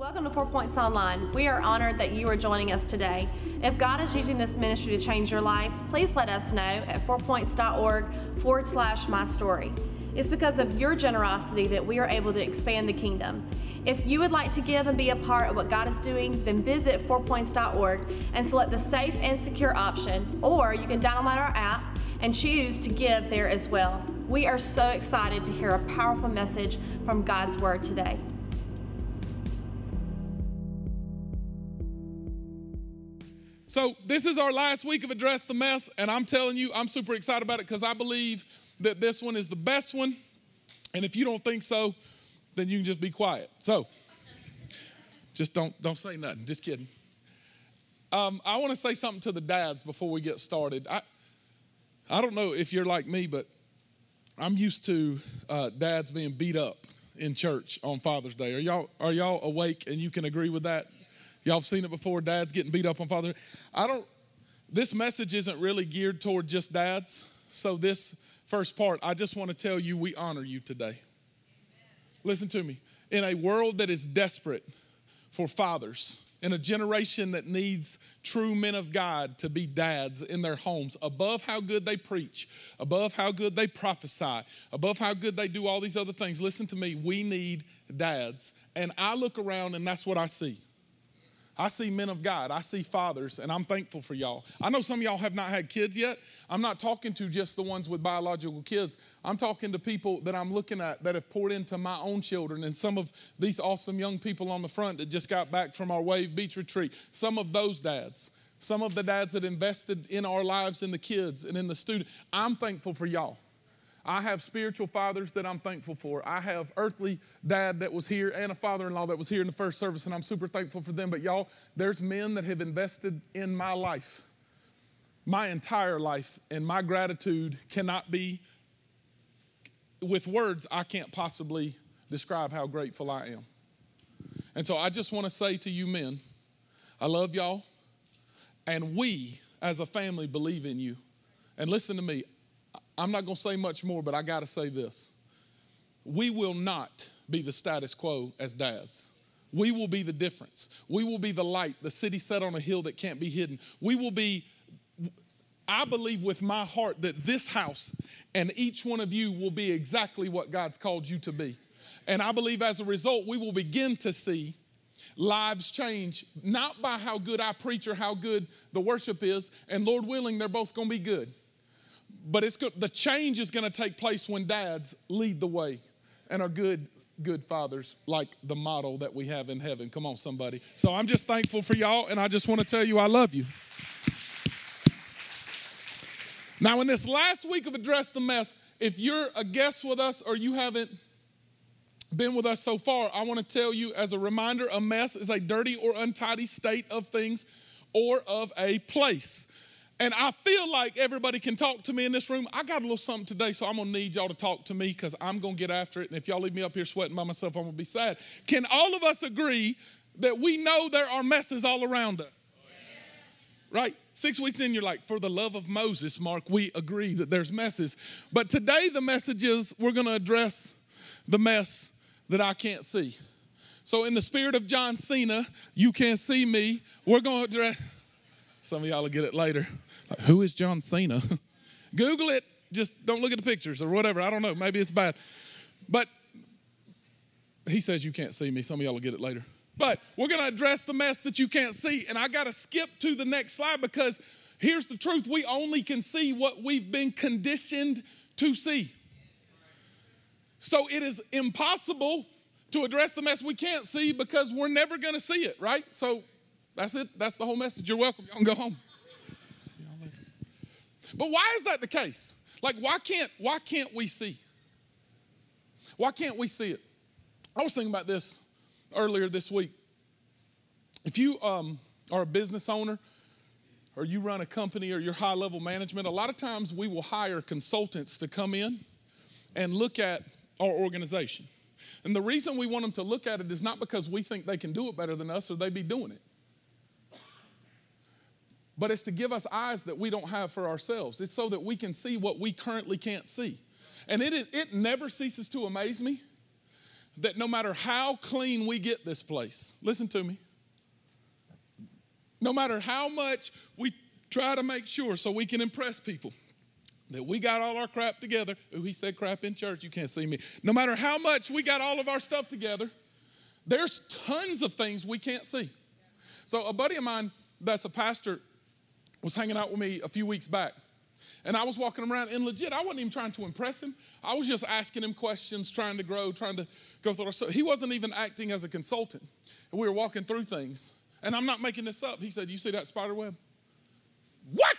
Welcome to Four Points Online. We are honored that you are joining us today. If God is using this ministry to change your life, please let us know at fourpoints.org forward slash my story. It's because of your generosity that we are able to expand the kingdom. If you would like to give and be a part of what God is doing, then visit fourpoints.org and select the safe and secure option, or you can download our app and choose to give there as well. We are so excited to hear a powerful message from God's Word today. So, this is our last week of Address the Mess, and I'm telling you, I'm super excited about it because I believe that this one is the best one. And if you don't think so, then you can just be quiet. So, just don't, don't say nothing. Just kidding. Um, I want to say something to the dads before we get started. I, I don't know if you're like me, but I'm used to uh, dads being beat up in church on Father's Day. Are y'all, are y'all awake and you can agree with that? Y'all have seen it before, dads getting beat up on Father's Day. I don't, this message isn't really geared toward just dads. So, this first part, I just want to tell you we honor you today. Listen to me. In a world that is desperate for fathers, in a generation that needs true men of God to be dads in their homes, above how good they preach, above how good they prophesy, above how good they do all these other things, listen to me, we need dads. And I look around and that's what I see. I see men of God, I see fathers, and I'm thankful for y'all. I know some of y'all have not had kids yet. I'm not talking to just the ones with biological kids. I'm talking to people that I'm looking at that have poured into my own children, and some of these awesome young people on the front that just got back from our Wave Beach retreat. Some of those dads, some of the dads that invested in our lives, in the kids, and in the student. I'm thankful for y'all. I have spiritual fathers that I'm thankful for. I have earthly dad that was here and a father-in-law that was here in the first service, and I'm super thankful for them. But y'all, there's men that have invested in my life, my entire life, and my gratitude cannot be with words. I can't possibly describe how grateful I am. And so I just want to say to you men, I love y'all, and we as a family believe in you. And listen to me, I'm not going to say much more, but I got to say this. We will not be the status quo as dads. We will be the difference. We will be the light, the city set on a hill that can't be hidden. We will be, I believe with my heart that this house and each one of you will be exactly what God's called you to be. And I believe as a result, we will begin to see lives change, not by how good I preach or how good the worship is, and Lord willing, they're both gonna be good but it's the change is going to take place when dads lead the way and are good good fathers like the model that we have in heaven. Come on somebody. So i'm just thankful for y'all and i just want to tell you i love you. Now in this last week of address the mess if you're a guest with us or you haven't been with us so far i want to tell you as a reminder a mess is a dirty or untidy state of things or of a place and I feel like everybody can talk to me in this room. I got a little something today, so I'm gonna need y'all to talk to me because I'm gonna get after it. And if y'all leave me up here sweating by myself, I'm gonna be sad. Can all of us agree that we know there are messes all around us? Right? Six weeks in, you're like, for the love of Moses, Mark, we agree that there's messes. But today, the message is we're gonna address the mess that I can't see. So, in the spirit of John Cena, you can't see me, we're gonna address. Some of y'all will get it later. Like, who is John Cena? Google it. Just don't look at the pictures or whatever. I don't know. Maybe it's bad. But he says you can't see me. Some of y'all will get it later. But we're going to address the mess that you can't see. And I got to skip to the next slide because here's the truth we only can see what we've been conditioned to see. So it is impossible to address the mess we can't see because we're never going to see it, right? So that's it. That's the whole message. You're welcome. Y'all can go home. But why is that the case? Like, why can't, why can't we see? Why can't we see it? I was thinking about this earlier this week. If you um, are a business owner or you run a company or you're high level management, a lot of times we will hire consultants to come in and look at our organization. And the reason we want them to look at it is not because we think they can do it better than us or they'd be doing it but it's to give us eyes that we don't have for ourselves. It's so that we can see what we currently can't see. And it, it never ceases to amaze me that no matter how clean we get this place, listen to me, no matter how much we try to make sure so we can impress people that we got all our crap together. Ooh, he said crap in church. You can't see me. No matter how much we got all of our stuff together, there's tons of things we can't see. So, a buddy of mine that's a pastor was hanging out with me a few weeks back. And I was walking around, and legit, I wasn't even trying to impress him. I was just asking him questions, trying to grow, trying to go through. So he wasn't even acting as a consultant. And we were walking through things. And I'm not making this up. He said, You see that spider web? What?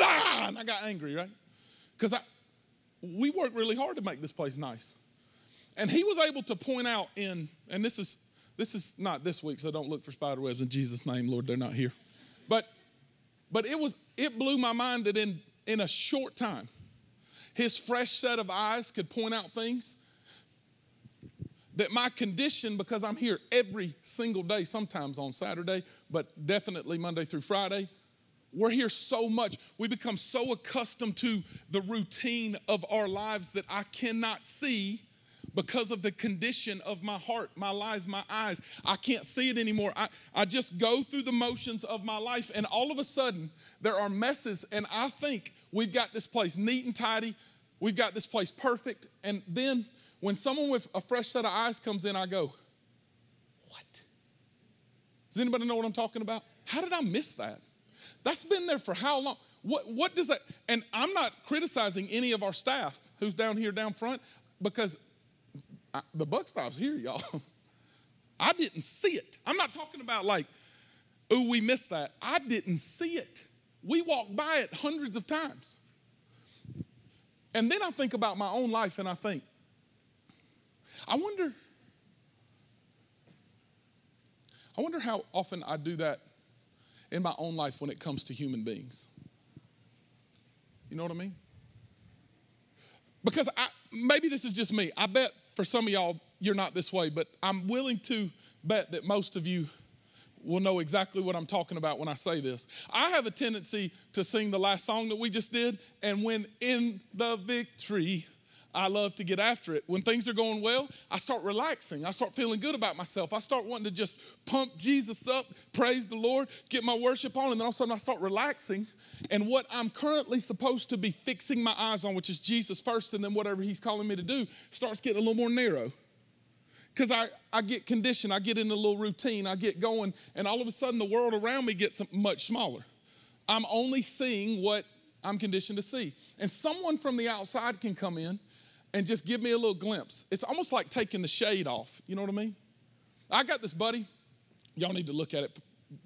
Ah! And I got angry, right? Because I we worked really hard to make this place nice. And he was able to point out in, and this is this is not this week, so don't look for spider webs in Jesus' name, Lord, they're not here. But but it was it blew my mind that in in a short time, his fresh set of eyes could point out things that my condition, because I'm here every single day, sometimes on Saturday, but definitely Monday through Friday, we're here so much. We become so accustomed to the routine of our lives that I cannot see because of the condition of my heart, my lives, my eyes. I can't see it anymore. I, I just go through the motions of my life, and all of a sudden, there are messes, and I think we've got this place neat and tidy. We've got this place perfect. And then when someone with a fresh set of eyes comes in, I go, What? Does anybody know what I'm talking about? How did I miss that? That's been there for how long? What, what does that, and I'm not criticizing any of our staff who's down here down front because I, the buck stops here, y'all. I didn't see it. I'm not talking about like, oh, we missed that. I didn't see it. We walked by it hundreds of times. And then I think about my own life and I think, I wonder, I wonder how often I do that in my own life when it comes to human beings. You know what I mean? Because I, maybe this is just me. I bet for some of y'all, you're not this way, but I'm willing to bet that most of you will know exactly what I'm talking about when I say this. I have a tendency to sing the last song that we just did, and when in the victory, I love to get after it. When things are going well, I start relaxing. I start feeling good about myself. I start wanting to just pump Jesus up, praise the Lord, get my worship on, and then all of a sudden I start relaxing. And what I'm currently supposed to be fixing my eyes on, which is Jesus first, and then whatever He's calling me to do, starts getting a little more narrow. Because I, I get conditioned, I get in a little routine, I get going, and all of a sudden the world around me gets much smaller. I'm only seeing what I'm conditioned to see. And someone from the outside can come in and just give me a little glimpse. It's almost like taking the shade off. You know what I mean? I got this buddy. Y'all need to look at it.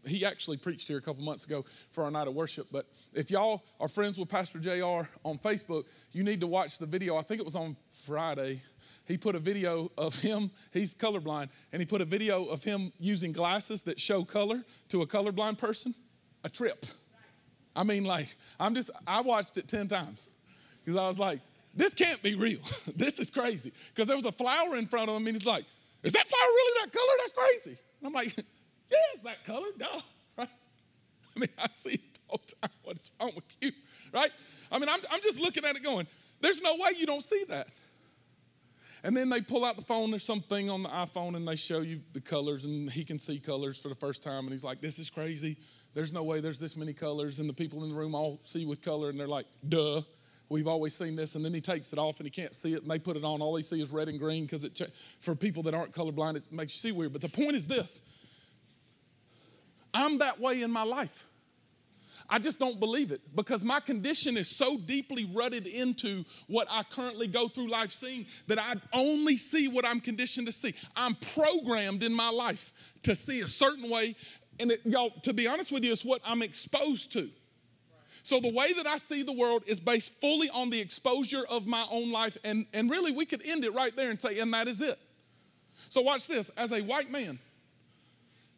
He actually preached here a couple months ago for our night of worship. But if y'all are friends with Pastor JR on Facebook, you need to watch the video. I think it was on Friday. He put a video of him, he's colorblind, and he put a video of him using glasses that show color to a colorblind person. A trip. I mean, like, I'm just, I watched it 10 times because I was like, this can't be real. this is crazy. Because there was a flower in front of him, and he's like, Is that flower really that color? That's crazy. And I'm like, Yeah, it's that color, duh. Right? I mean, I see it all the time. What is wrong with you? Right? I mean, I'm, I'm just looking at it going, There's no way you don't see that. And then they pull out the phone, there's something on the iPhone, and they show you the colors, and he can see colors for the first time. And he's like, This is crazy. There's no way there's this many colors. And the people in the room all see with color, and they're like, Duh. We've always seen this, and then he takes it off and he can't see it, and they put it on. All they see is red and green because it for people that aren't colorblind, it makes you see weird. But the point is this: I'm that way in my life. I just don't believe it because my condition is so deeply rutted into what I currently go through life seeing that I only see what I'm conditioned to see. I'm programmed in my life to see a certain way, and it, y'all, to be honest with you, it's what I'm exposed to. So the way that I see the world is based fully on the exposure of my own life. And, and really, we could end it right there and say, and that is it. So watch this. As a white man,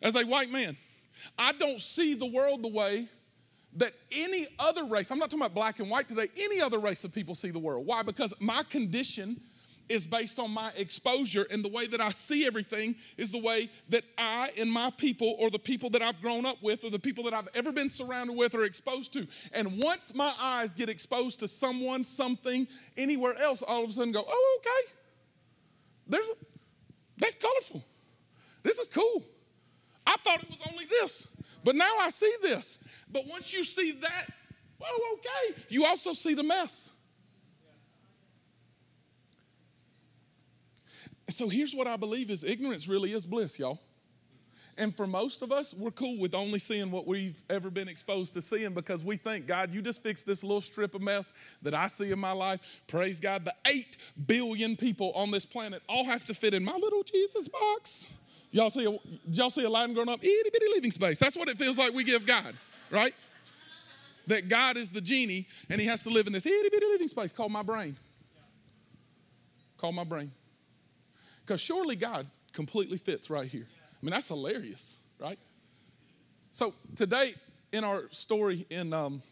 as a white man, I don't see the world the way that any other race, I'm not talking about black and white today, any other race of people see the world. Why? Because my condition is based on my exposure, and the way that I see everything is the way that I and my people, or the people that I've grown up with, or the people that I've ever been surrounded with, are exposed to. And once my eyes get exposed to someone, something, anywhere else, all of a sudden go, oh, okay. there's a, that's colorful. This is cool. I thought it was only this, but now I see this. But once you see that, well, okay, you also see the mess. So here's what I believe is ignorance really is bliss, y'all. And for most of us, we're cool with only seeing what we've ever been exposed to seeing because we think, God, you just fixed this little strip of mess that I see in my life. Praise God. The 8 billion people on this planet all have to fit in my little Jesus box. Y'all see a, y'all see a line growing up? Itty bitty living space. That's what it feels like we give God, right? That God is the genie and he has to live in this itty bitty living space called my brain. Called my brain. Because surely God completely fits right here. I mean, that's hilarious, right? So today in our story in um,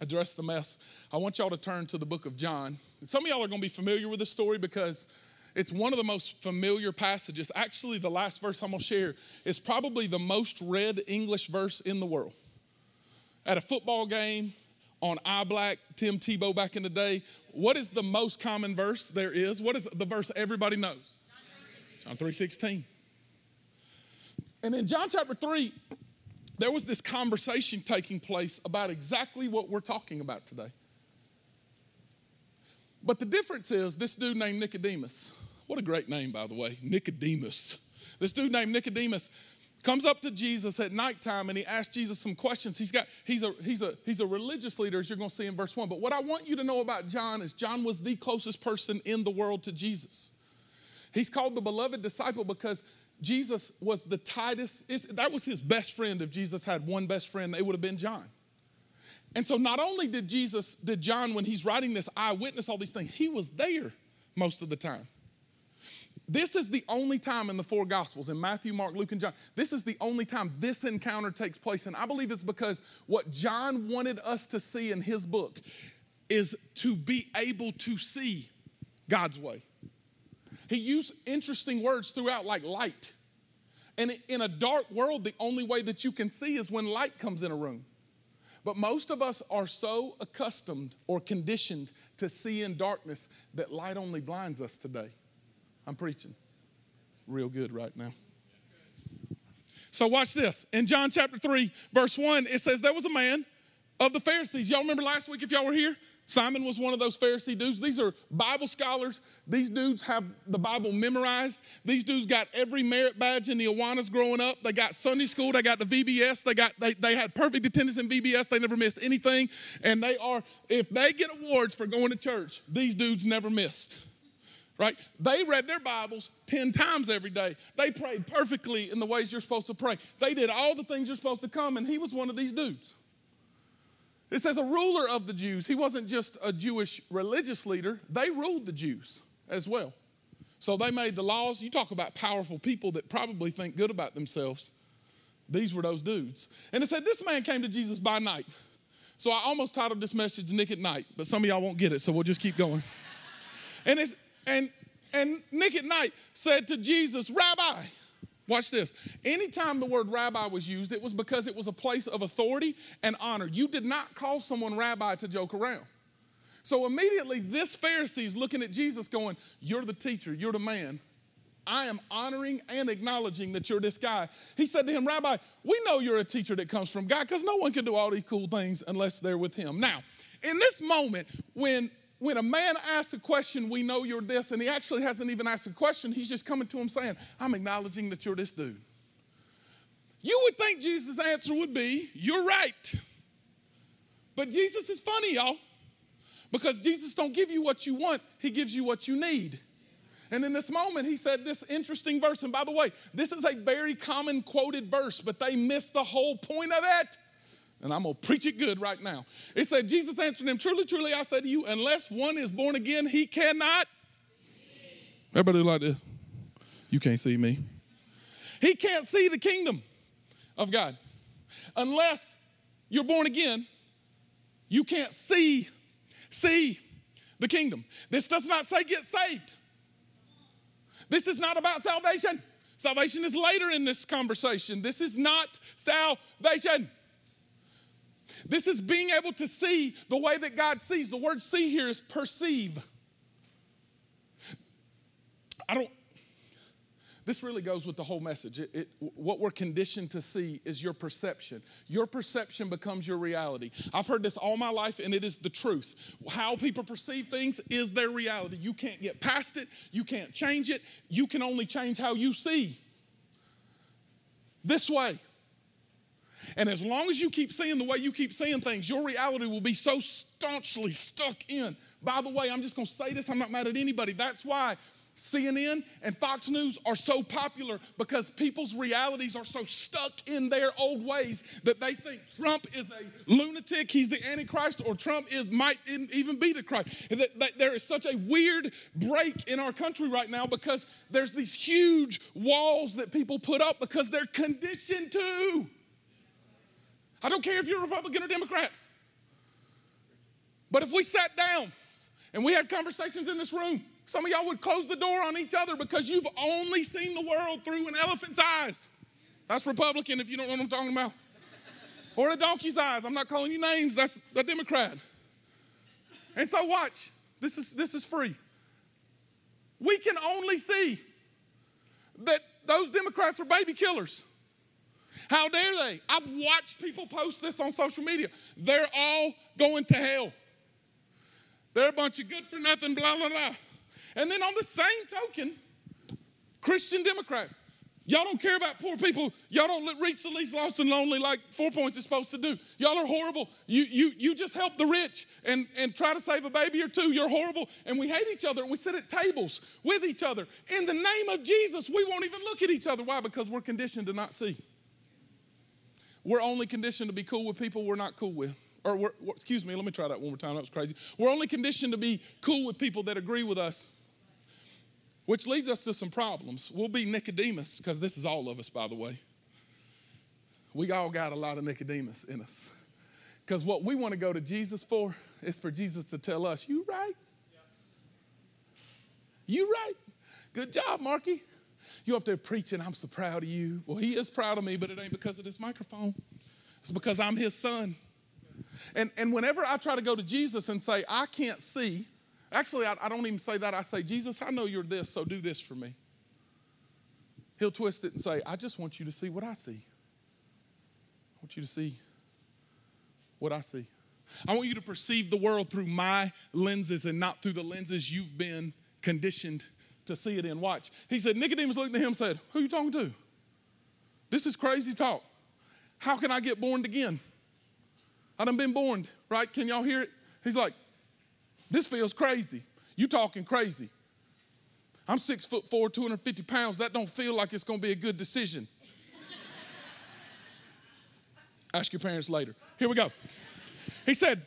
Address the Mess, I want y'all to turn to the book of John. Some of y'all are going to be familiar with this story because it's one of the most familiar passages. Actually, the last verse I'm going to share is probably the most read English verse in the world. At a football game, on eye black, Tim Tebow back in the day, what is the most common verse there is? What is the verse everybody knows? John 3:16. And in John chapter 3, there was this conversation taking place about exactly what we're talking about today. But the difference is this dude named Nicodemus, what a great name, by the way, Nicodemus. This dude named Nicodemus comes up to Jesus at nighttime and he asks Jesus some questions. He's got he's a he's a he's a religious leader, as you're going to see in verse one. But what I want you to know about John is John was the closest person in the world to Jesus. He's called the beloved disciple because Jesus was the tightest, that was his best friend. If Jesus had one best friend, it would have been John. And so not only did Jesus, did John, when he's writing this, eyewitness all these things, he was there most of the time. This is the only time in the four Gospels, in Matthew, Mark, Luke, and John, this is the only time this encounter takes place. And I believe it's because what John wanted us to see in his book is to be able to see God's way. He used interesting words throughout, like light. And in a dark world, the only way that you can see is when light comes in a room. But most of us are so accustomed or conditioned to see in darkness that light only blinds us today. I'm preaching real good right now. So, watch this. In John chapter 3, verse 1, it says, There was a man of the Pharisees. Y'all remember last week if y'all were here? Simon was one of those Pharisee dudes. These are Bible scholars. These dudes have the Bible memorized. These dudes got every merit badge in the Awanas growing up. They got Sunday school. They got the VBS. They got they, they had perfect attendance in VBS. They never missed anything. And they are, if they get awards for going to church, these dudes never missed. Right? They read their Bibles 10 times every day. They prayed perfectly in the ways you're supposed to pray. They did all the things you're supposed to come, and he was one of these dudes. It says a ruler of the Jews. He wasn't just a Jewish religious leader, they ruled the Jews as well. So they made the laws. You talk about powerful people that probably think good about themselves. These were those dudes. And it said this man came to Jesus by night. So I almost titled this message Nick at Night, but some of y'all won't get it, so we'll just keep going. and it's and and Nick at night said to Jesus, Rabbi, Watch this. Anytime the word rabbi was used, it was because it was a place of authority and honor. You did not call someone rabbi to joke around. So immediately, this Pharisee is looking at Jesus going, You're the teacher, you're the man. I am honoring and acknowledging that you're this guy. He said to him, Rabbi, we know you're a teacher that comes from God because no one can do all these cool things unless they're with him. Now, in this moment, when when a man asks a question, we know you're this, and he actually hasn't even asked a question, he's just coming to him saying, I'm acknowledging that you're this dude. You would think Jesus' answer would be, You're right. But Jesus is funny, y'all, because Jesus don't give you what you want, he gives you what you need. And in this moment, he said this interesting verse. And by the way, this is a very common quoted verse, but they miss the whole point of it and I'm going to preach it good right now. It said, Jesus answered him, Truly, truly, I say to you, unless one is born again, he cannot. Everybody like this? You can't see me. He can't see the kingdom of God. Unless you're born again, you can't see, see the kingdom. This does not say get saved. This is not about salvation. Salvation is later in this conversation. This is not salvation. This is being able to see the way that God sees. The word see here is perceive. I don't this really goes with the whole message. It, it, what we're conditioned to see is your perception. Your perception becomes your reality. I've heard this all my life, and it is the truth. How people perceive things is their reality. You can't get past it, you can't change it. You can only change how you see. This way. And as long as you keep saying the way you keep saying things, your reality will be so staunchly stuck in. By the way, I'm just going to say this, I'm not mad at anybody. That's why CNN and Fox News are so popular because people's realities are so stuck in their old ways that they think Trump is a lunatic, he's the Antichrist, or Trump is might even be the Christ. That, there is such a weird break in our country right now because there's these huge walls that people put up because they're conditioned to. I don't care if you're Republican or Democrat. But if we sat down and we had conversations in this room, some of y'all would close the door on each other because you've only seen the world through an elephant's eyes. That's Republican if you don't know what I'm talking about. Or a donkey's eyes. I'm not calling you names, that's a Democrat. And so watch. This is this is free. We can only see that those Democrats are baby killers. How dare they? I've watched people post this on social media. They're all going to hell. They're a bunch of good for nothing, blah, blah, blah. And then on the same token, Christian Democrats, y'all don't care about poor people. Y'all don't reach the least lost and lonely like Four Points is supposed to do. Y'all are horrible. You, you, you just help the rich and, and try to save a baby or two. You're horrible. And we hate each other and we sit at tables with each other. In the name of Jesus, we won't even look at each other. Why? Because we're conditioned to not see. We're only conditioned to be cool with people we're not cool with. Or, excuse me, let me try that one more time. That was crazy. We're only conditioned to be cool with people that agree with us, which leads us to some problems. We'll be Nicodemus, because this is all of us, by the way. We all got a lot of Nicodemus in us. Because what we want to go to Jesus for is for Jesus to tell us, You right. You right. Good job, Marky. You up there preaching, I'm so proud of you. Well, he is proud of me, but it ain't because of this microphone. It's because I'm his son. And, and whenever I try to go to Jesus and say, I can't see, actually, I, I don't even say that. I say, Jesus, I know you're this, so do this for me. He'll twist it and say, I just want you to see what I see. I want you to see what I see. I want you to perceive the world through my lenses and not through the lenses you've been conditioned to see it in. Watch. He said, Nicodemus looked at him and said, Who you talking to? This is crazy talk. How can I get born again? I done been born, right? Can y'all hear it? He's like, This feels crazy. You talking crazy. I'm six foot four, 250 pounds. That don't feel like it's gonna be a good decision. Ask your parents later. Here we go. He said,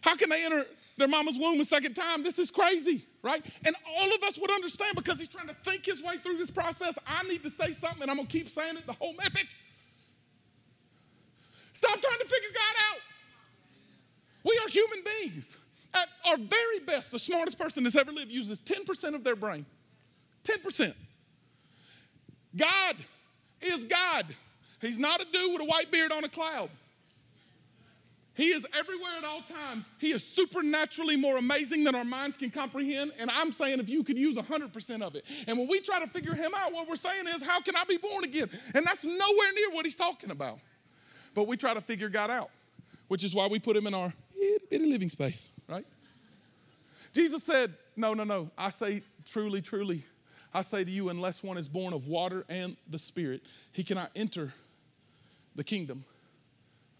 How can they enter their mama's womb a second time. This is crazy, right? And all of us would understand because he's trying to think his way through this process. I need to say something, and I'm gonna keep saying it the whole message. Stop trying to figure God out. We are human beings. At our very best, the smartest person that's ever lived uses 10% of their brain. 10%. God is God. He's not a dude with a white beard on a cloud. He is everywhere at all times. He is supernaturally more amazing than our minds can comprehend. And I'm saying if you could use 100% of it. And when we try to figure him out, what we're saying is, how can I be born again? And that's nowhere near what he's talking about. But we try to figure God out, which is why we put him in our itty bitty living space, right? Jesus said, No, no, no. I say truly, truly, I say to you, unless one is born of water and the Spirit, he cannot enter the kingdom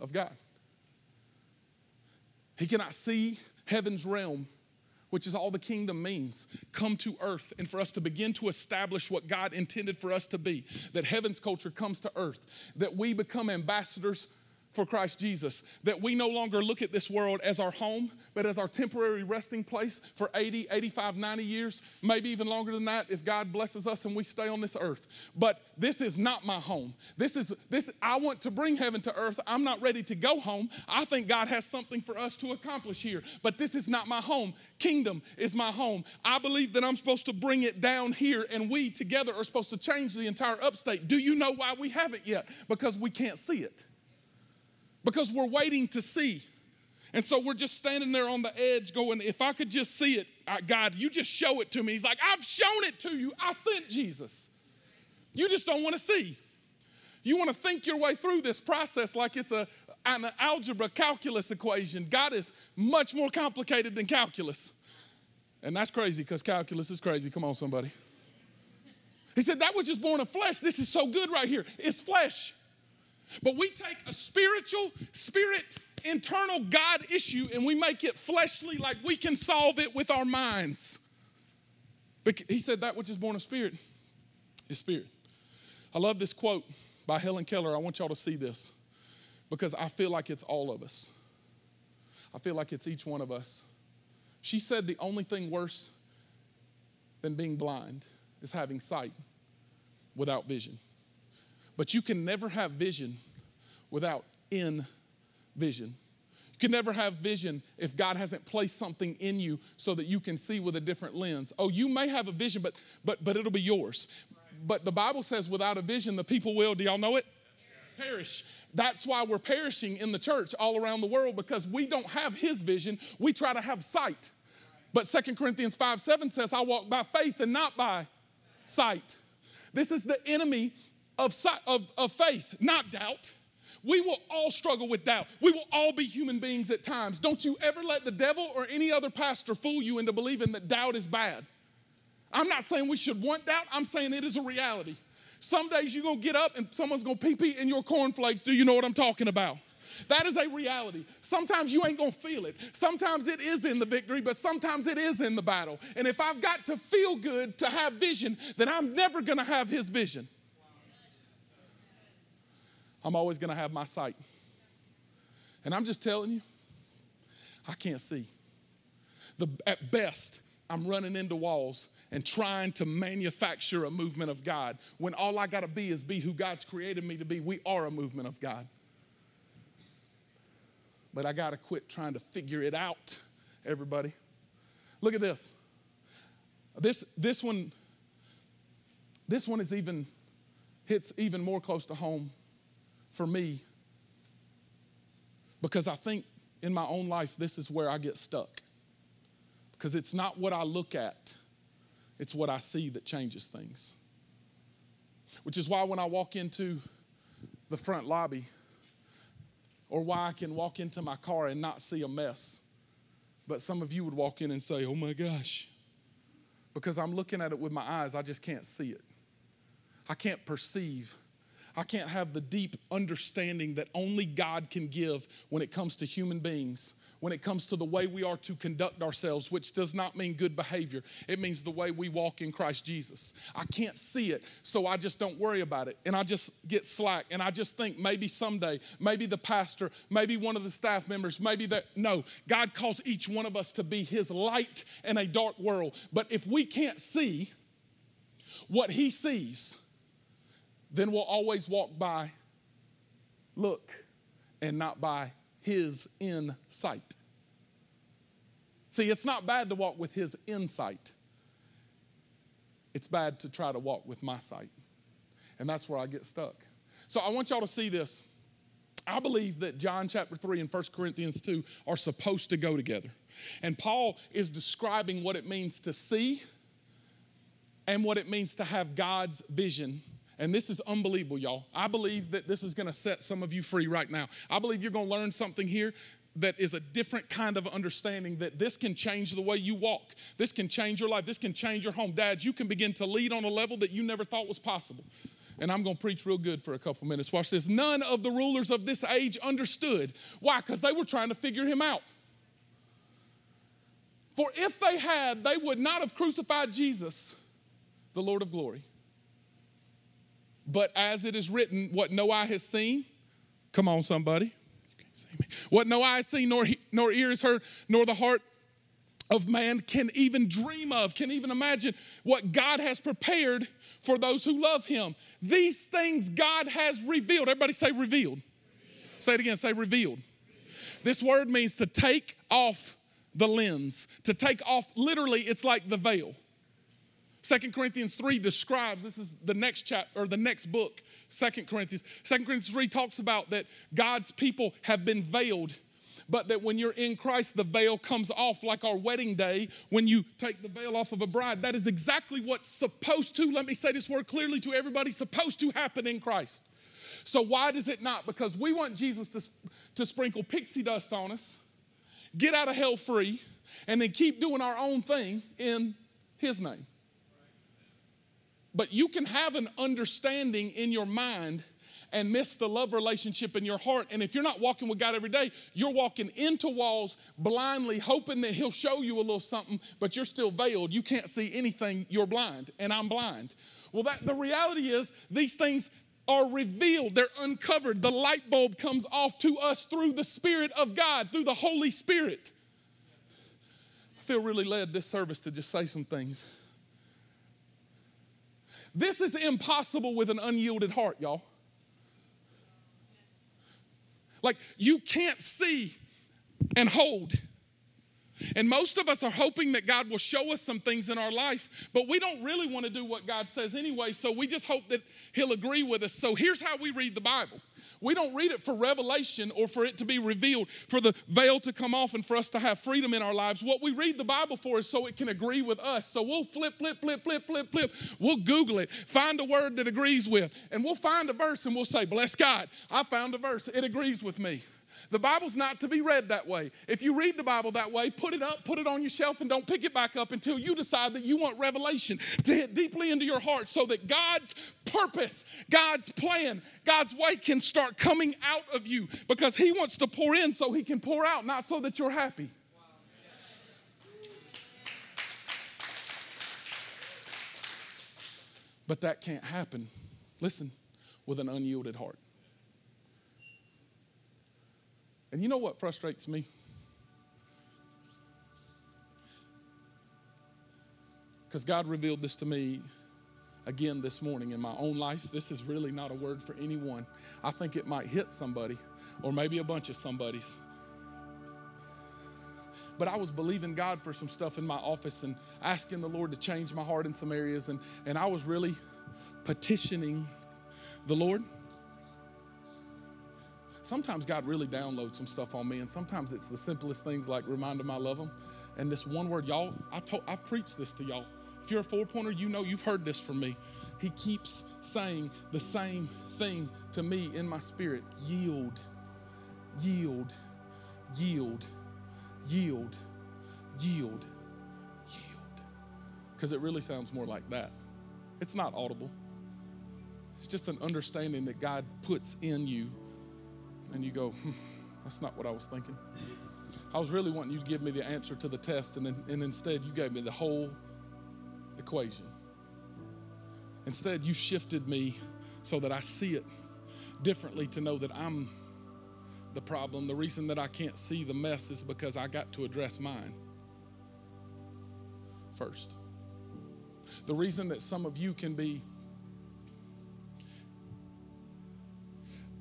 of God. He cannot see heaven's realm, which is all the kingdom means, come to earth and for us to begin to establish what God intended for us to be. That heaven's culture comes to earth, that we become ambassadors for Christ Jesus. That we no longer look at this world as our home, but as our temporary resting place for 80, 85, 90 years, maybe even longer than that if God blesses us and we stay on this earth. But this is not my home. This is this I want to bring heaven to earth. I'm not ready to go home. I think God has something for us to accomplish here, but this is not my home. Kingdom is my home. I believe that I'm supposed to bring it down here and we together are supposed to change the entire upstate. Do you know why we haven't yet? Because we can't see it because we're waiting to see. And so we're just standing there on the edge going, if I could just see it, uh, God, you just show it to me. He's like, I've shown it to you. I sent Jesus. You just don't want to see. You want to think your way through this process like it's a, an algebra calculus equation. God is much more complicated than calculus. And that's crazy because calculus is crazy. Come on, somebody. He said, That was just born of flesh. This is so good right here. It's flesh. But we take a spiritual, spirit, internal God issue and we make it fleshly like we can solve it with our minds. But he said, That which is born of spirit is spirit. I love this quote by Helen Keller. I want y'all to see this because I feel like it's all of us. I feel like it's each one of us. She said the only thing worse than being blind is having sight without vision. But you can never have vision without in vision. You can never have vision if God hasn't placed something in you so that you can see with a different lens. Oh, you may have a vision, but but but it'll be yours. But the Bible says without a vision, the people will. Do y'all know it? perish. That's why we're perishing in the church all around the world because we don't have his vision. We try to have sight. But Second Corinthians 5 7 says, I walk by faith and not by sight. This is the enemy of, of, of faith, not doubt. We will all struggle with doubt. We will all be human beings at times. Don't you ever let the devil or any other pastor fool you into believing that doubt is bad. I'm not saying we should want doubt, I'm saying it is a reality. Some days you're gonna get up and someone's gonna pee pee in your cornflakes. Do you know what I'm talking about? That is a reality. Sometimes you ain't gonna feel it. Sometimes it is in the victory, but sometimes it is in the battle. And if I've got to feel good to have vision, then I'm never gonna have his vision. I'm always gonna have my sight. And I'm just telling you, I can't see. The, at best, I'm running into walls and trying to manufacture a movement of God when all I got to be is be who God's created me to be. We are a movement of God. But I got to quit trying to figure it out, everybody. Look at this. This, this one, this one is even hits even more close to home for me because I think in my own life this is where I get stuck. Because it's not what I look at, it's what I see that changes things. Which is why when I walk into the front lobby, or why I can walk into my car and not see a mess. But some of you would walk in and say, Oh my gosh, because I'm looking at it with my eyes, I just can't see it. I can't perceive I can't have the deep understanding that only God can give when it comes to human beings, when it comes to the way we are to conduct ourselves, which does not mean good behavior. It means the way we walk in Christ Jesus. I can't see it, so I just don't worry about it. And I just get slack. And I just think maybe someday, maybe the pastor, maybe one of the staff members, maybe that. No, God calls each one of us to be his light in a dark world. But if we can't see what he sees, then we'll always walk by look and not by his insight. See, it's not bad to walk with his insight. It's bad to try to walk with my sight. And that's where I get stuck. So I want y'all to see this. I believe that John chapter 3 and 1 Corinthians 2 are supposed to go together. And Paul is describing what it means to see and what it means to have God's vision and this is unbelievable, y'all. I believe that this is going to set some of you free right now. I believe you're going to learn something here that is a different kind of understanding that this can change the way you walk. This can change your life. This can change your home. Dad, you can begin to lead on a level that you never thought was possible. And I'm going to preach real good for a couple minutes. Watch this. None of the rulers of this age understood. Why? Because they were trying to figure him out. For if they had, they would not have crucified Jesus, the Lord of glory. But as it is written, what no eye has seen, come on, somebody. What no eye has seen, nor, nor ear has heard, nor the heart of man can even dream of, can even imagine what God has prepared for those who love him. These things God has revealed. Everybody say revealed. revealed. Say it again, say revealed. revealed. This word means to take off the lens, to take off, literally, it's like the veil. Second Corinthians 3 describes, this is the next chapter or the next book, Second Corinthians. Second Corinthians 3 talks about that God's people have been veiled but that when you're in Christ, the veil comes off like our wedding day when you take the veil off of a bride. That is exactly what's supposed to, let me say this word clearly to everybody, supposed to happen in Christ. So why does it not? Because we want Jesus to, to sprinkle pixie dust on us, get out of hell free, and then keep doing our own thing in his name. But you can have an understanding in your mind and miss the love relationship in your heart. And if you're not walking with God every day, you're walking into walls blindly, hoping that He'll show you a little something, but you're still veiled. You can't see anything. You're blind, and I'm blind. Well, that the reality is these things are revealed, they're uncovered. The light bulb comes off to us through the Spirit of God, through the Holy Spirit. I feel really led this service to just say some things. This is impossible with an unyielded heart, y'all. Like you can't see and hold. And most of us are hoping that God will show us some things in our life, but we don't really want to do what God says anyway, so we just hope that He'll agree with us. So here's how we read the Bible we don't read it for revelation or for it to be revealed, for the veil to come off and for us to have freedom in our lives. What we read the Bible for is so it can agree with us. So we'll flip, flip, flip, flip, flip, flip. We'll Google it, find a word that agrees with, and we'll find a verse and we'll say, Bless God, I found a verse. It agrees with me. The Bible's not to be read that way. If you read the Bible that way, put it up, put it on your shelf, and don't pick it back up until you decide that you want revelation to hit deeply into your heart so that God's purpose, God's plan, God's way can start coming out of you because He wants to pour in so He can pour out, not so that you're happy. But that can't happen, listen, with an unyielded heart. And you know what frustrates me? Because God revealed this to me again this morning in my own life. This is really not a word for anyone. I think it might hit somebody or maybe a bunch of somebody's. But I was believing God for some stuff in my office and asking the Lord to change my heart in some areas. And, and I was really petitioning the Lord sometimes God really downloads some stuff on me, and sometimes it's the simplest things like remind him I love them. And this one word, y'all, I told, I've preached this to y'all. If you're a four pointer, you know you've heard this from me. He keeps saying the same thing to me in my spirit yield, yield, yield, yield, yield, yield. Because it really sounds more like that. It's not audible, it's just an understanding that God puts in you and you go, hmm, that's not what I was thinking. I was really wanting you to give me the answer to the test, and, then, and instead you gave me the whole equation. Instead, you shifted me so that I see it differently to know that I'm the problem. The reason that I can't see the mess is because I got to address mine first. The reason that some of you can be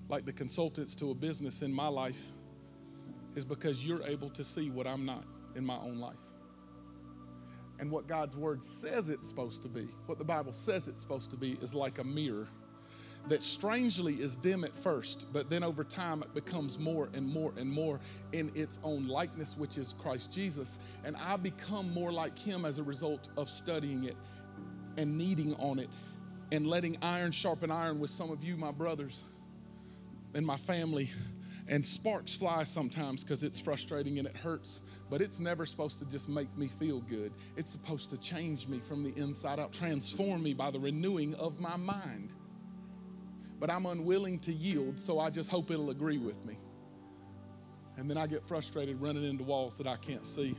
like the consultants to a business in my life is because you're able to see what I'm not in my own life. And what God's word says it's supposed to be, what the Bible says it's supposed to be, is like a mirror that strangely is dim at first, but then over time it becomes more and more and more in its own likeness, which is Christ Jesus. And I become more like Him as a result of studying it and kneading on it and letting iron sharpen iron with some of you, my brothers in my family, and sparks fly sometimes because it's frustrating and it hurts, but it's never supposed to just make me feel good. It's supposed to change me from the inside out, transform me by the renewing of my mind. But I'm unwilling to yield, so I just hope it'll agree with me. And then I get frustrated running into walls that I can't see.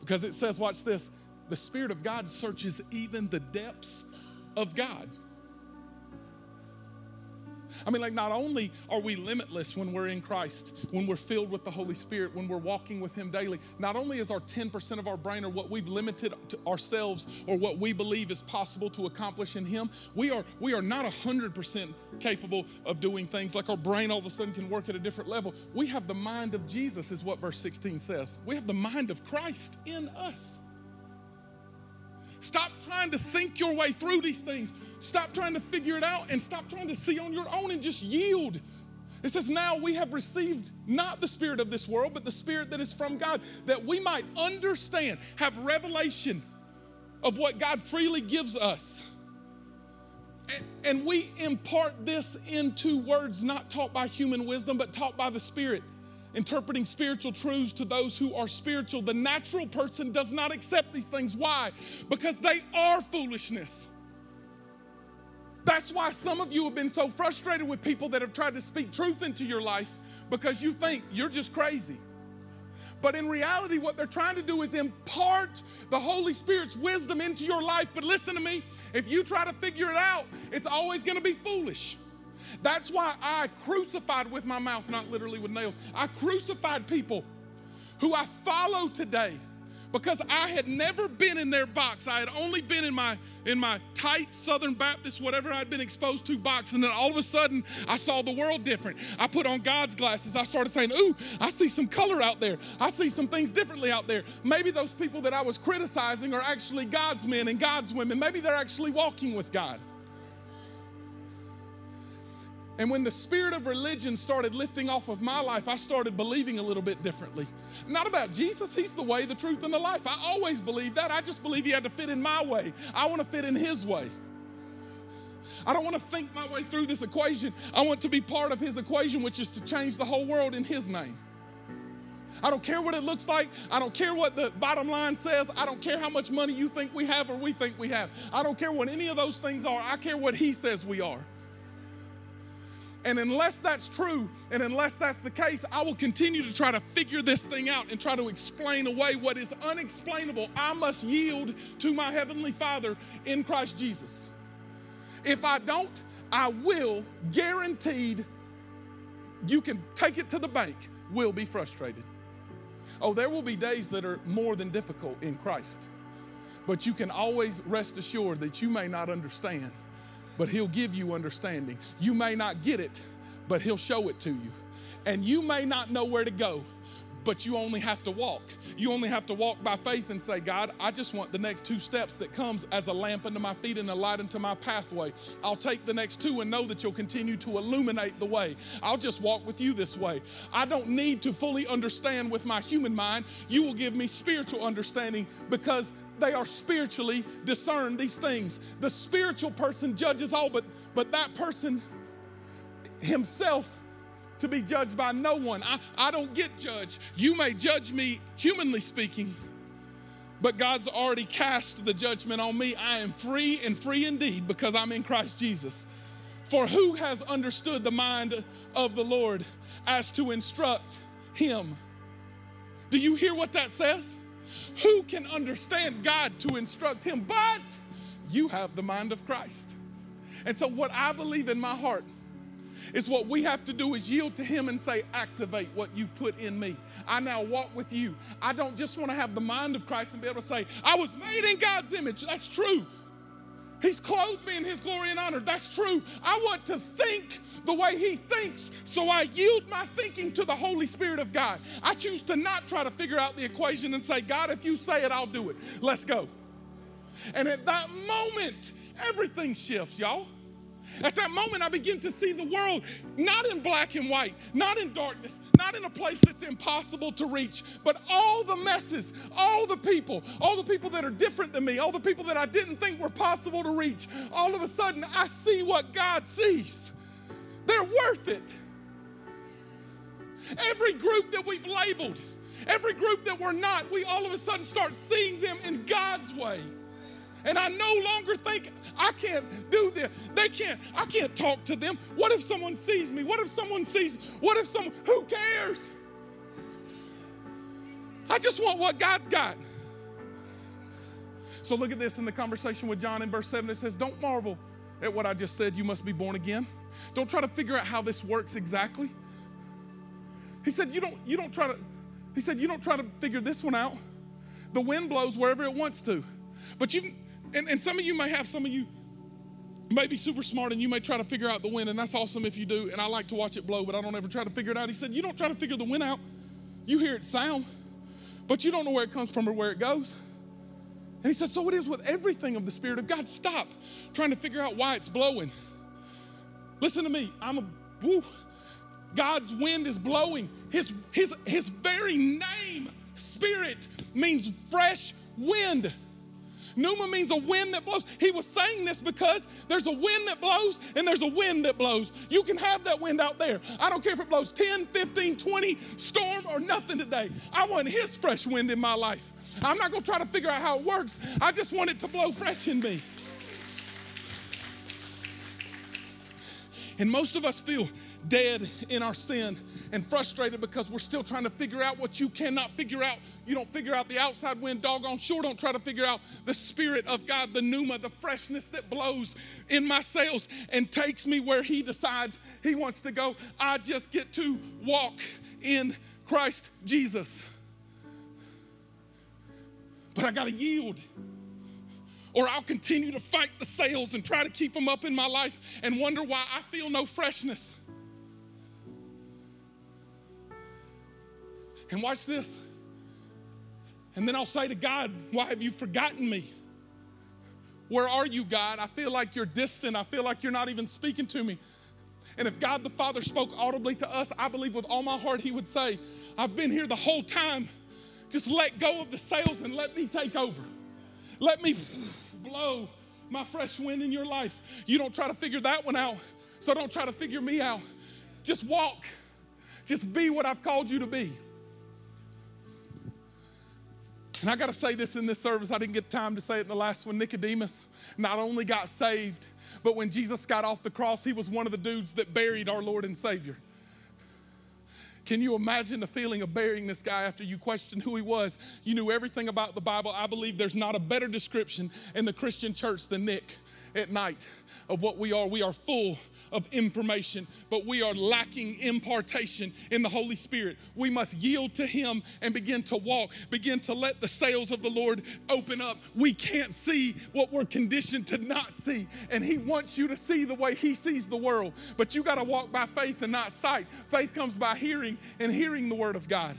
Because it says, watch this the Spirit of God searches even the depths of God. I mean, like, not only are we limitless when we're in Christ, when we're filled with the Holy Spirit, when we're walking with Him daily, not only is our 10% of our brain or what we've limited ourselves or what we believe is possible to accomplish in Him, we are, we are not 100% capable of doing things like our brain all of a sudden can work at a different level. We have the mind of Jesus, is what verse 16 says. We have the mind of Christ in us. Stop trying to think your way through these things. Stop trying to figure it out and stop trying to see on your own and just yield. It says, Now we have received not the spirit of this world, but the spirit that is from God, that we might understand, have revelation of what God freely gives us. And we impart this into words not taught by human wisdom, but taught by the Spirit, interpreting spiritual truths to those who are spiritual. The natural person does not accept these things. Why? Because they are foolishness. That's why some of you have been so frustrated with people that have tried to speak truth into your life because you think you're just crazy. But in reality, what they're trying to do is impart the Holy Spirit's wisdom into your life. But listen to me if you try to figure it out, it's always going to be foolish. That's why I crucified with my mouth, not literally with nails. I crucified people who I follow today because I had never been in their box. I had only been in my in my tight Southern Baptist, whatever I'd been exposed to box. And then all of a sudden, I saw the world different. I put on God's glasses. I started saying, Ooh, I see some color out there. I see some things differently out there. Maybe those people that I was criticizing are actually God's men and God's women. Maybe they're actually walking with God. And when the spirit of religion started lifting off of my life, I started believing a little bit differently. Not about Jesus, He's the way, the truth, and the life. I always believed that. I just believe He had to fit in my way. I want to fit in His way. I don't want to think my way through this equation. I want to be part of His equation, which is to change the whole world in His name. I don't care what it looks like. I don't care what the bottom line says. I don't care how much money you think we have or we think we have. I don't care what any of those things are. I care what He says we are. And unless that's true, and unless that's the case, I will continue to try to figure this thing out and try to explain away what is unexplainable. I must yield to my Heavenly Father in Christ Jesus. If I don't, I will, guaranteed, you can take it to the bank, will be frustrated. Oh, there will be days that are more than difficult in Christ. But you can always rest assured that you may not understand but He'll give you understanding. You may not get it, but He'll show it to you. And you may not know where to go, but you only have to walk. You only have to walk by faith and say, God, I just want the next two steps that comes as a lamp unto my feet and a light unto my pathway. I'll take the next two and know that you'll continue to illuminate the way. I'll just walk with you this way. I don't need to fully understand with my human mind. You will give me spiritual understanding because they are spiritually discerned these things. The spiritual person judges all, but but that person himself to be judged by no one. I, I don't get judged. You may judge me humanly speaking, but God's already cast the judgment on me. I am free and free indeed because I'm in Christ Jesus. For who has understood the mind of the Lord as to instruct him? Do you hear what that says? Who can understand God to instruct him? But you have the mind of Christ. And so, what I believe in my heart is what we have to do is yield to Him and say, Activate what you've put in me. I now walk with you. I don't just want to have the mind of Christ and be able to say, I was made in God's image. That's true. He's clothed me in His glory and honor. That's true. I want to think the way He thinks, so I yield my thinking to the Holy Spirit of God. I choose to not try to figure out the equation and say, God, if you say it, I'll do it. Let's go. And at that moment, everything shifts, y'all. At that moment, I begin to see the world not in black and white, not in darkness, not in a place that's impossible to reach, but all the messes, all the people, all the people that are different than me, all the people that I didn't think were possible to reach. All of a sudden, I see what God sees. They're worth it. Every group that we've labeled, every group that we're not, we all of a sudden start seeing them in God's way and I no longer think I can't do this. They can't, I can't talk to them. What if someone sees me? What if someone sees, what if someone, who cares? I just want what God's got. So look at this in the conversation with John in verse 7. It says, Don't marvel at what I just said, you must be born again. Don't try to figure out how this works exactly. He said, You don't, you don't try to, he said, You don't try to figure this one out. The wind blows wherever it wants to. But you and, and some of you may have, some of you may be super smart and you may try to figure out the wind, and that's awesome if you do. And I like to watch it blow, but I don't ever try to figure it out. He said, You don't try to figure the wind out. You hear it sound, but you don't know where it comes from or where it goes. And he said, So it is with everything of the Spirit of God. Stop trying to figure out why it's blowing. Listen to me. I'm a, woo, God's wind is blowing. His, his, his very name, Spirit, means fresh wind. Pneuma means a wind that blows. He was saying this because there's a wind that blows and there's a wind that blows. You can have that wind out there. I don't care if it blows 10, 15, 20, storm or nothing today. I want His fresh wind in my life. I'm not going to try to figure out how it works. I just want it to blow fresh in me. And most of us feel dead in our sin and frustrated because we're still trying to figure out what you cannot figure out. You don't figure out the outside wind, doggone sure don't try to figure out the Spirit of God, the pneuma, the freshness that blows in my sails and takes me where He decides He wants to go. I just get to walk in Christ Jesus. But I got to yield or I'll continue to fight the sails and try to keep them up in my life and wonder why I feel no freshness. And watch this. And then I'll say to God, Why have you forgotten me? Where are you, God? I feel like you're distant. I feel like you're not even speaking to me. And if God the Father spoke audibly to us, I believe with all my heart He would say, I've been here the whole time. Just let go of the sails and let me take over. Let me blow my fresh wind in your life. You don't try to figure that one out, so don't try to figure me out. Just walk. Just be what I've called you to be. And I got to say this in this service. I didn't get time to say it in the last one. Nicodemus not only got saved, but when Jesus got off the cross, he was one of the dudes that buried our Lord and Savior. Can you imagine the feeling of burying this guy after you questioned who he was? You knew everything about the Bible. I believe there's not a better description in the Christian church than Nick at night of what we are. We are full of information, but we are lacking impartation in the Holy Spirit. We must yield to Him and begin to walk, begin to let the sails of the Lord open up. We can't see what we're conditioned to not see, and He wants you to see the way He sees the world. But you got to walk by faith and not sight. Faith comes by hearing, and hearing the Word of God.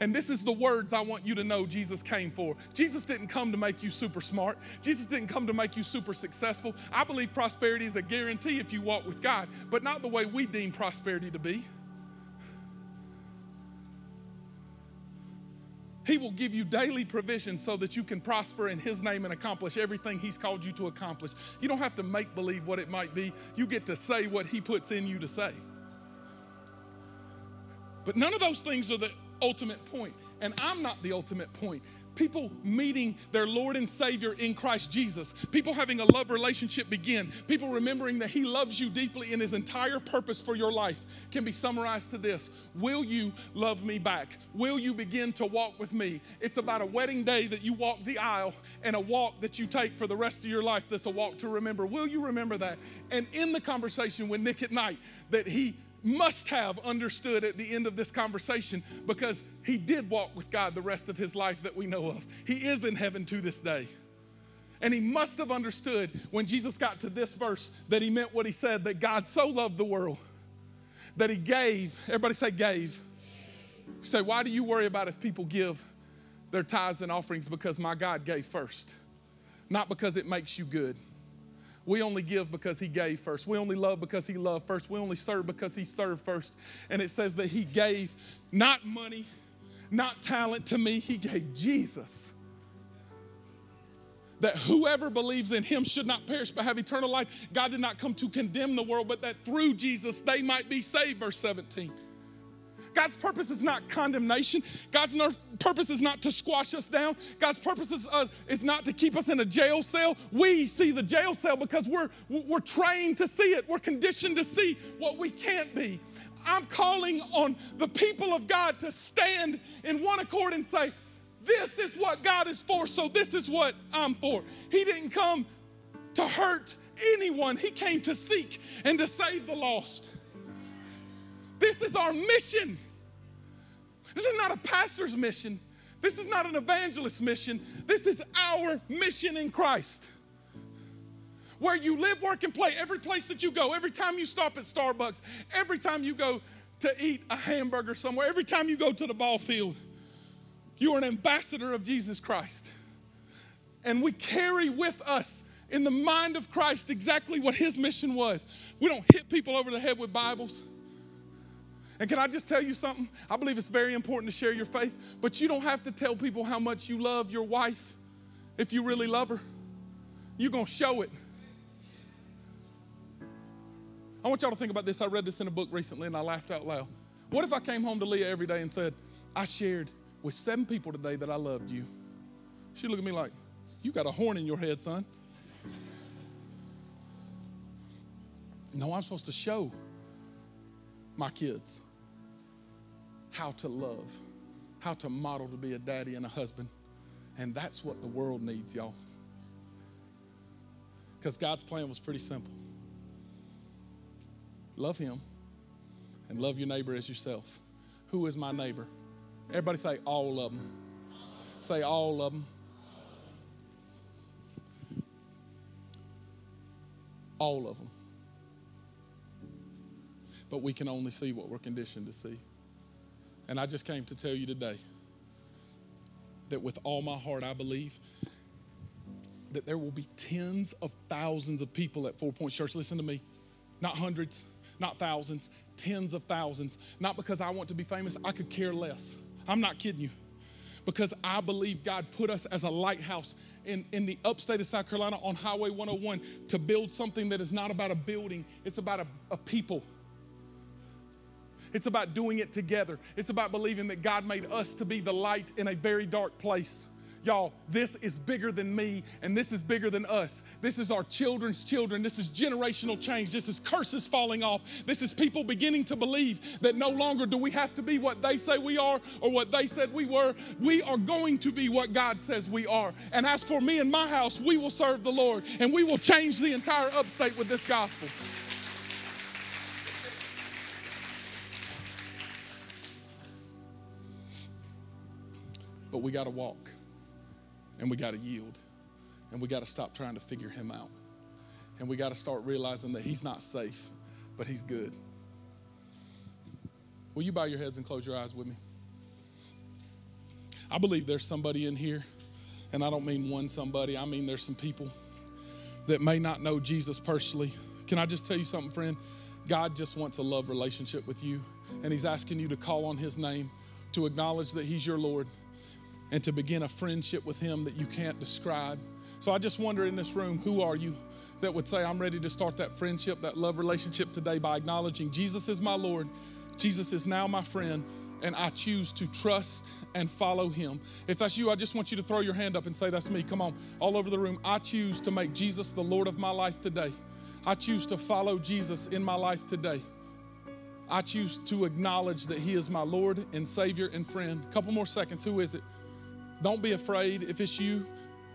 And this is the words I want you to know Jesus came for. Jesus didn't come to make you super smart. Jesus didn't come to make you super successful. I believe prosperity is a guarantee if you walk with God, but not the way we deem prosperity to be. He will give you daily provision so that you can prosper in His name and accomplish everything He's called you to accomplish. You don't have to make believe what it might be, you get to say what He puts in you to say. But none of those things are the ultimate. And I'm not the ultimate point. People meeting their Lord and Savior in Christ Jesus, people having a love relationship begin, people remembering that He loves you deeply and His entire purpose for your life can be summarized to this Will you love me back? Will you begin to walk with me? It's about a wedding day that you walk the aisle and a walk that you take for the rest of your life that's a walk to remember. Will you remember that? And in the conversation with Nick at night, that he must have understood at the end of this conversation because he did walk with God the rest of his life that we know of. He is in heaven to this day. And he must have understood when Jesus got to this verse that he meant what he said that God so loved the world that he gave. Everybody say, gave. Say, why do you worry about if people give their tithes and offerings? Because my God gave first, not because it makes you good. We only give because he gave first. We only love because he loved first. We only serve because he served first. And it says that he gave not money, not talent to me, he gave Jesus. That whoever believes in him should not perish but have eternal life. God did not come to condemn the world, but that through Jesus they might be saved, verse 17. God's purpose is not condemnation. God's purpose is not to squash us down. God's purpose is, uh, is not to keep us in a jail cell. We see the jail cell because we're, we're trained to see it, we're conditioned to see what we can't be. I'm calling on the people of God to stand in one accord and say, This is what God is for, so this is what I'm for. He didn't come to hurt anyone, He came to seek and to save the lost. This is our mission. This is not a pastor's mission. This is not an evangelist's mission. This is our mission in Christ. Where you live, work, and play, every place that you go, every time you stop at Starbucks, every time you go to eat a hamburger somewhere, every time you go to the ball field, you are an ambassador of Jesus Christ. And we carry with us in the mind of Christ exactly what his mission was. We don't hit people over the head with Bibles. And can I just tell you something? I believe it's very important to share your faith, but you don't have to tell people how much you love your wife if you really love her. You're going to show it. I want y'all to think about this. I read this in a book recently and I laughed out loud. What if I came home to Leah every day and said, I shared with seven people today that I loved you? She'd look at me like, You got a horn in your head, son. No, I'm supposed to show my kids how to love, how to model to be a daddy and a husband. And that's what the world needs, y'all. Because God's plan was pretty simple love Him and love your neighbor as yourself. Who is my neighbor? Everybody say all of them. Say all of them. All of them. But we can only see what we're conditioned to see. And I just came to tell you today that with all my heart, I believe that there will be tens of thousands of people at Four Points Church. Listen to me, not hundreds, not thousands, tens of thousands. Not because I want to be famous, I could care less. I'm not kidding you. Because I believe God put us as a lighthouse in, in the upstate of South Carolina on Highway 101 to build something that is not about a building, it's about a, a people. It's about doing it together. It's about believing that God made us to be the light in a very dark place. Y'all, this is bigger than me and this is bigger than us. This is our children's children. This is generational change. This is curses falling off. This is people beginning to believe that no longer do we have to be what they say we are or what they said we were. We are going to be what God says we are. And as for me and my house, we will serve the Lord and we will change the entire upstate with this gospel. But we got to walk and we got to yield and we got to stop trying to figure him out. And we got to start realizing that he's not safe, but he's good. Will you bow your heads and close your eyes with me? I believe there's somebody in here, and I don't mean one somebody, I mean there's some people that may not know Jesus personally. Can I just tell you something, friend? God just wants a love relationship with you, and He's asking you to call on His name, to acknowledge that He's your Lord, and to begin a friendship with Him that you can't describe. So I just wonder in this room, who are you that would say, I'm ready to start that friendship, that love relationship today by acknowledging Jesus is my Lord, Jesus is now my friend, and I choose to trust and follow Him. If that's you, I just want you to throw your hand up and say, That's me. Come on, all over the room. I choose to make Jesus the Lord of my life today. I choose to follow Jesus in my life today. I choose to acknowledge that He is my Lord and Savior and friend. Couple more seconds. Who is it? Don't be afraid. If it's you,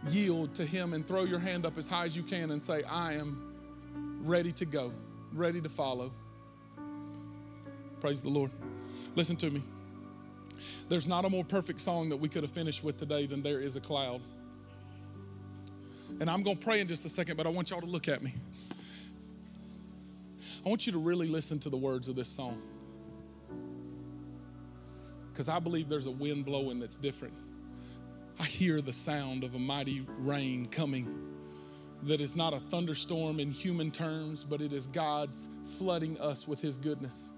yield to Him and throw your hand up as high as you can and say, I am ready to go, ready to follow. Praise the Lord. Listen to me. There's not a more perfect song that we could have finished with today than There is a Cloud. And I'm going to pray in just a second, but I want y'all to look at me. I want you to really listen to the words of this song. Because I believe there's a wind blowing that's different. I hear the sound of a mighty rain coming that is not a thunderstorm in human terms, but it is God's flooding us with His goodness.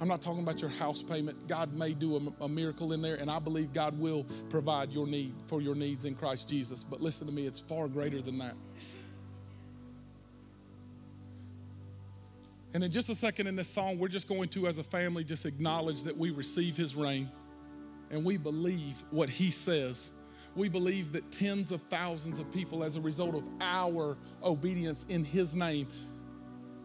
I'm not talking about your house payment. God may do a, a, miracle in there, and I believe God will provide your need for your needs in Christ Jesus. But listen to me, it's far greater than that. And in just a second in this song, we're just going to, as a family, just acknowledge that we receive His rain and we believe what He says. We believe that tens of thousands of people, as a result of our obedience in His name,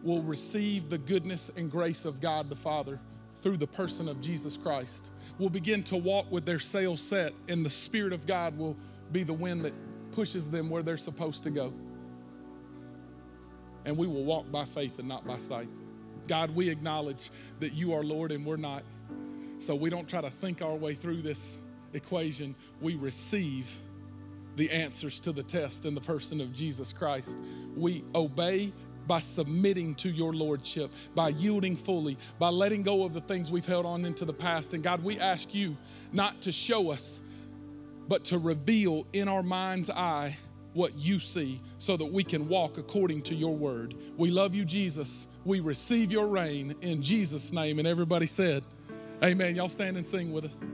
will receive the goodness and grace of God the Father through the person of Jesus Christ. Will begin to walk with their sails set, and the Spirit of God will be the wind that pushes them where they're supposed to go. And we will walk by faith and not by sight. God, we acknowledge that you are Lord and we're not. So we don't try to think our way through this equation. We receive the answers to the test in the person of Jesus Christ. We obey by submitting to your lordship, by yielding fully, by letting go of the things we've held on into the past. And God, we ask you not to show us, but to reveal in our mind's eye what you see so that we can walk according to your word. We love you, Jesus. We receive your reign in Jesus' name. And everybody said, Amen. Y'all stand and sing with us.